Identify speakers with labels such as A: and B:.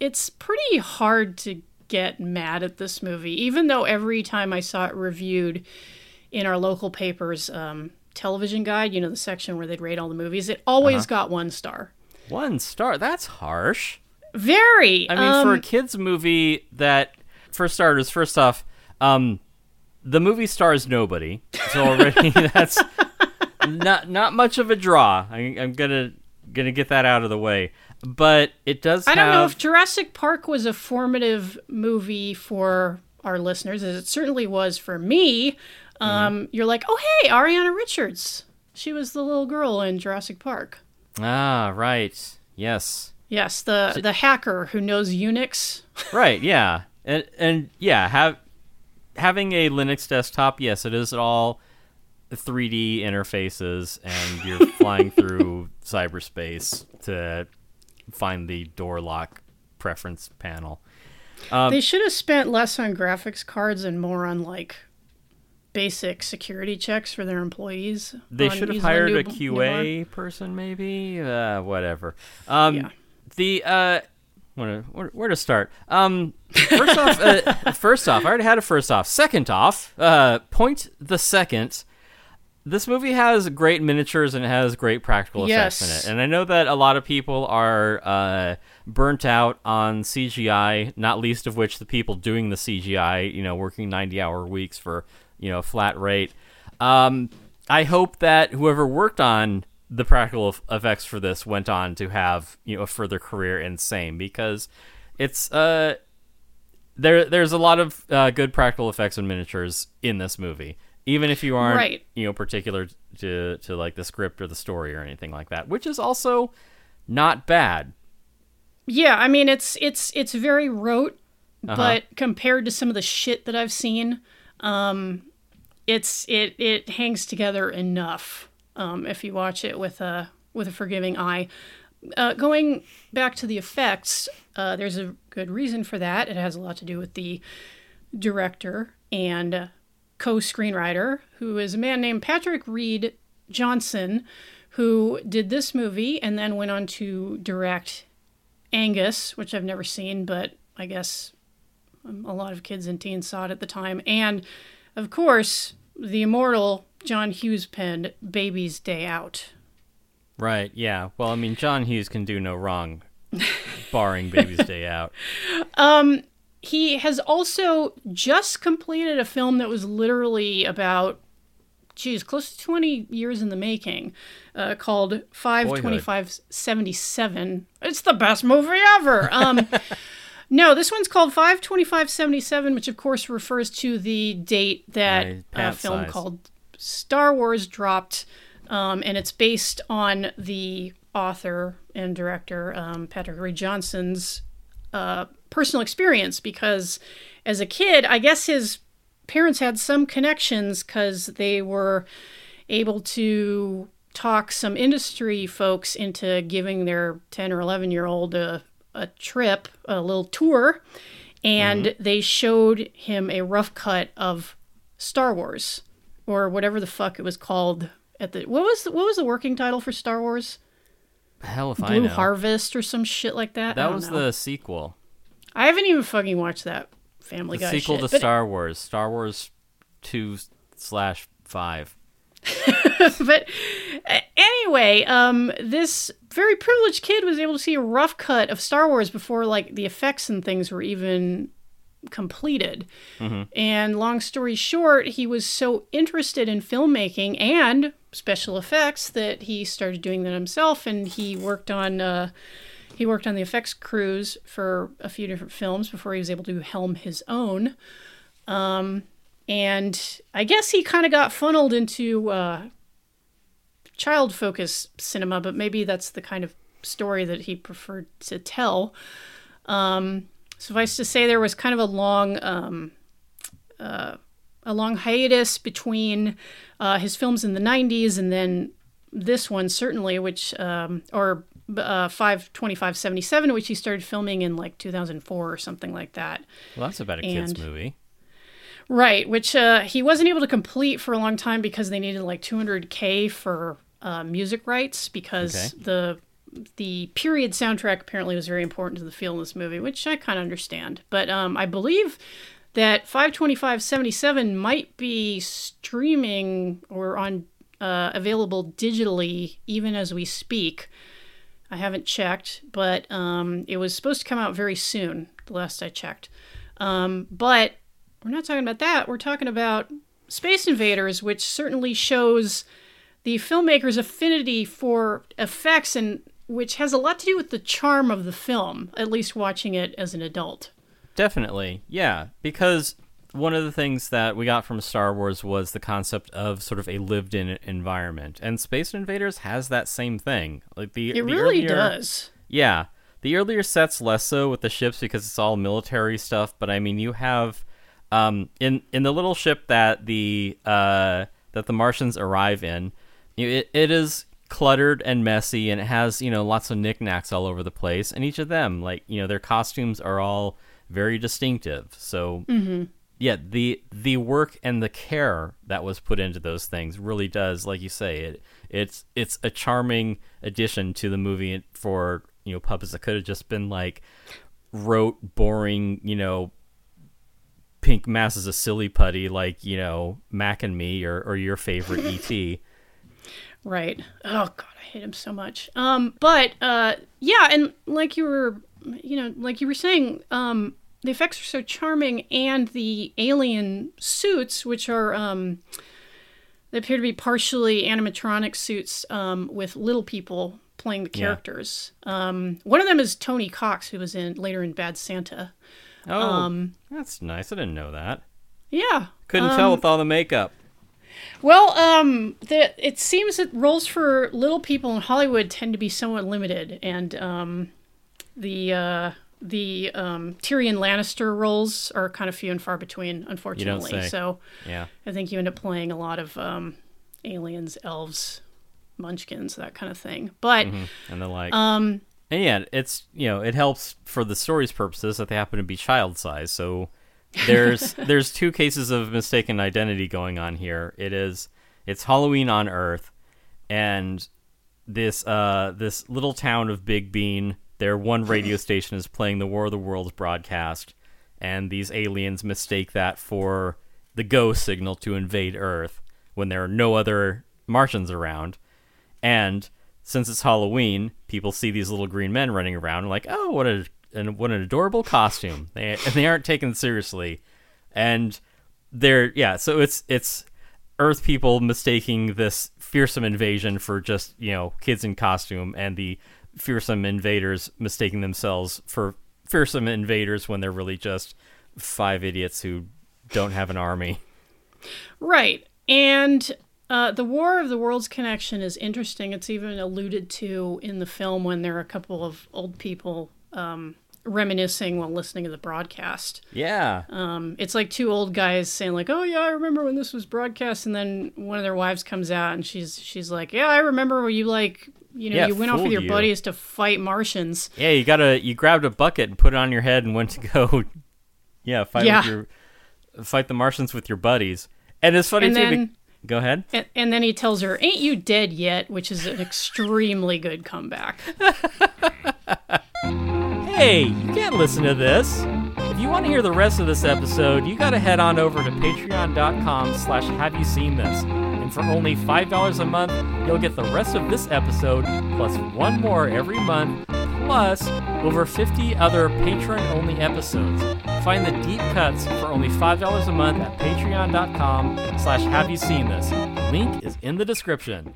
A: it's pretty hard to get mad at this movie, even though every time I saw it reviewed in our local papers, um, television guide, you know, the section where they'd rate all the movies, it always
B: Uh-huh.
A: got one star.
B: One star. That's harsh.
A: Very.
B: I mean, for a
A: um,
B: kids movie that, for starters, first off, um, the movie stars nobody, so already that's not not much of a draw. I, I'm gonna gonna get that out of the way. But it does.
A: I don't know if Jurassic Park was a formative movie for our listeners, as it certainly was for me. Um, You're like, oh, hey, Ariana Richards. She was the little girl in Jurassic Park.
B: Ah, right. Yes.
A: Yes, the the hacker who knows Unix.
B: Right. Yeah. And and yeah, have having a Linux desktop. Yes, it is all 3D interfaces, and you're flying through cyberspace to find the door lock preference panel. Um,
A: they should have spent less on graphics cards and more on like basic security checks for their employees.
B: They should have hired
A: new-
B: a QA person, maybe. Uh, whatever. Um,
A: Yeah.
B: The uh, where, where, where to start? Um, first off, uh, first off, I already had a first off. Second off, uh, point the second. This movie has great miniatures and it has great practical effects
A: Yes.
B: in it. And I know that a lot of people are uh, burnt out on CGI, not least of which the people doing the CGI, you know, working 90 hour weeks for, you know, a flat rate. Um, I hope that whoever worked on the practical eff- effects for this went on to have, you know, a further career in same because it's uh there there's a lot of uh, good practical effects and miniatures in this movie even if you aren't
A: Right.
B: you know particular to to like the script or the story or anything like that which is also not bad
A: Yeah, I mean it's it's it's very rote,
B: Uh-huh.
A: but compared to some of the shit that I've seen, um, it's it it hangs together enough. Um, if you watch it with a with a forgiving eye. Uh, going back to the effects, uh, there's a good reason for that. It has a lot to do with the director and co-screenwriter, who is a man named Patrick Read Johnson, who did this movie and then went on to direct Angus, which I've never seen, but I guess um, a lot of kids and teens saw it at the time. And of course, the immortal John Hughes penned Baby's Day Out.
B: right yeah well i mean john hughes can do no wrong barring baby's day out
A: He has also just completed a film that was literally about, geez, close to 20 years in the making, uh, called 52577. It's the best movie ever. Um, no, this one's called 52577, which of course refers to the date that a
B: pant
A: film
B: size.
A: called Star Wars dropped. Um, and it's based on the author and director um, Patrick Read Johnson's uh, personal experience because as a kid, I guess his parents had some connections because they were able to talk some industry folks into giving their 10 or 11 year old a, a trip, a little tour, and mm-hmm. they showed him a rough cut of Star Wars or whatever the fuck it was called at the what was the, what was the working title for Star Wars?
B: hell if i
A: Blue
B: know
A: Harvest or some shit like that. I
B: that was
A: know.
B: the sequel
A: I haven't even fucking watched that Family
B: the
A: Guy
B: sequel
A: shit.
B: to star wars star wars 2 slash 5
A: but anyway, um, this very privileged kid was able to see a rough cut of Star Wars before like the effects and things were even completed. And long story short, he was so interested in filmmaking and special effects that he started doing that himself, and he worked on. Uh, he worked on the effects crews for a few different films before he was able to helm his own. Um, and I guess he kind of got funneled into uh, child focus cinema, but maybe that's the kind of story that he preferred to tell. Um, suffice to say, there was kind of a long, um, uh, a long hiatus between uh, his films in the '90s and then this one, certainly, which um, or uh, five twenty five seventy seven, which he started filming in like 2004 or something like that.
B: well that's about a kids movie
A: Right, which uh, he wasn't able to complete for a long time because they needed like 200k for uh, music rights because
B: Okay.
A: the the period soundtrack apparently was very important to the feel of this movie, which I kind of understand. But um, I believe that 52577 might be streaming or on uh, available digitally even as we speak. I haven't checked, but um, it was supposed to come out very soon, the last I checked. Um, but we're not talking about that. We're talking about Spaced Invaders, which certainly shows the filmmaker's affinity for effects and which has a lot to do with the charm of the film, at least watching it as an adult.
B: Definitely. Yeah, because one of the things that we got from Star Wars was the concept of sort of a lived-in environment, and Spaced Invaders has that same thing. Like the
A: It
B: the
A: really
B: earlier-
A: does.
B: Yeah, the earlier sets less so with the ships because it's all military stuff. But I mean, you have um, in in the little ship that the uh, that the Martians arrive in, you it, it is cluttered and messy, and it has you know lots of knickknacks all over the place. And each of them, like you know, their costumes are all very distinctive. So yeah, the the work and the care that was put into those things really does, like you say, it it's it's a charming addition to the movie for you know puppets that could have just been like rote, boring, you know, pink masses of silly putty like you know Mac and Me or or your favorite ET.
A: Right. Oh god, I hate him so much. Um, but uh, yeah, and like you were, you know, like you were saying, um, the effects are so charming, and the alien suits, which are um, they appear to be partially animatronic suits um, with little people playing the
B: Yeah.
A: characters. Um, one of them is Tony Cox, who was in later in Bad Santa.
B: Oh,
A: Um,
B: that's nice. I didn't know that.
A: Yeah.
B: Couldn't
A: um,
B: tell with all the makeup.
A: Well, um, the, it seems that roles for little people in Hollywood tend to be somewhat limited, and um, the uh, the um, Tyrion Lannister roles are kind of few and far between, unfortunately. So
B: Yeah.
A: I think you end up playing a lot of um, aliens, elves, munchkins, that kind of thing. But
B: and the like.
A: um,
B: And yeah, it's you know it helps for the story's purposes that they happen to be child size. So there's there's two cases of mistaken identity going on here. It is it's Halloween on Earth, and this uh this little town of Big Bean. Their one radio station is playing the War of the Worlds broadcast, and these aliens mistake that for the go signal to invade Earth when there are no other Martians around. And since it's Halloween, people see these little green men running around and like, oh, what a and what an adorable costume. They and they aren't taken seriously, and they're yeah. So it's it's Earth people mistaking this fearsome invasion for just you know kids in costume, and the fearsome invaders mistaking themselves for fearsome invaders when they're really just five idiots who don't have an army.
A: Right. And uh, the War of the Worlds connection is interesting. It's even alluded to in the film when there are a couple of old people um, reminiscing while listening to the broadcast.
B: Yeah,
A: Um, it's like two old guys saying like, "Oh yeah, I remember when this was broadcast," and then one of their wives comes out and she's she's like, "Yeah, I remember when you like." You know,
B: Yeah,
A: you went off with your
B: you."
A: buddies to fight Martians.
B: yeah. You got a you grabbed a bucket and put it on your head and went to go. Yeah, fight
A: Yeah.
B: with your fight the Martians with your buddies. And it's funny
A: And
B: too. be-
A: then-
B: go ahead.
A: And, and then he tells her, "Ain't you dead yet?" Which is an extremely good comeback.
B: Hey, you can't listen to this. If you want to hear the rest of this episode, you gotta head on over to patreon.com slash have you seen this. And for only $5 a month, you'll get the rest of this episode, plus one more every month, plus over 50 other patron-only episodes. Find the deep cuts for only $5 a month at patreon.com slash have you seen this. Link is in the description.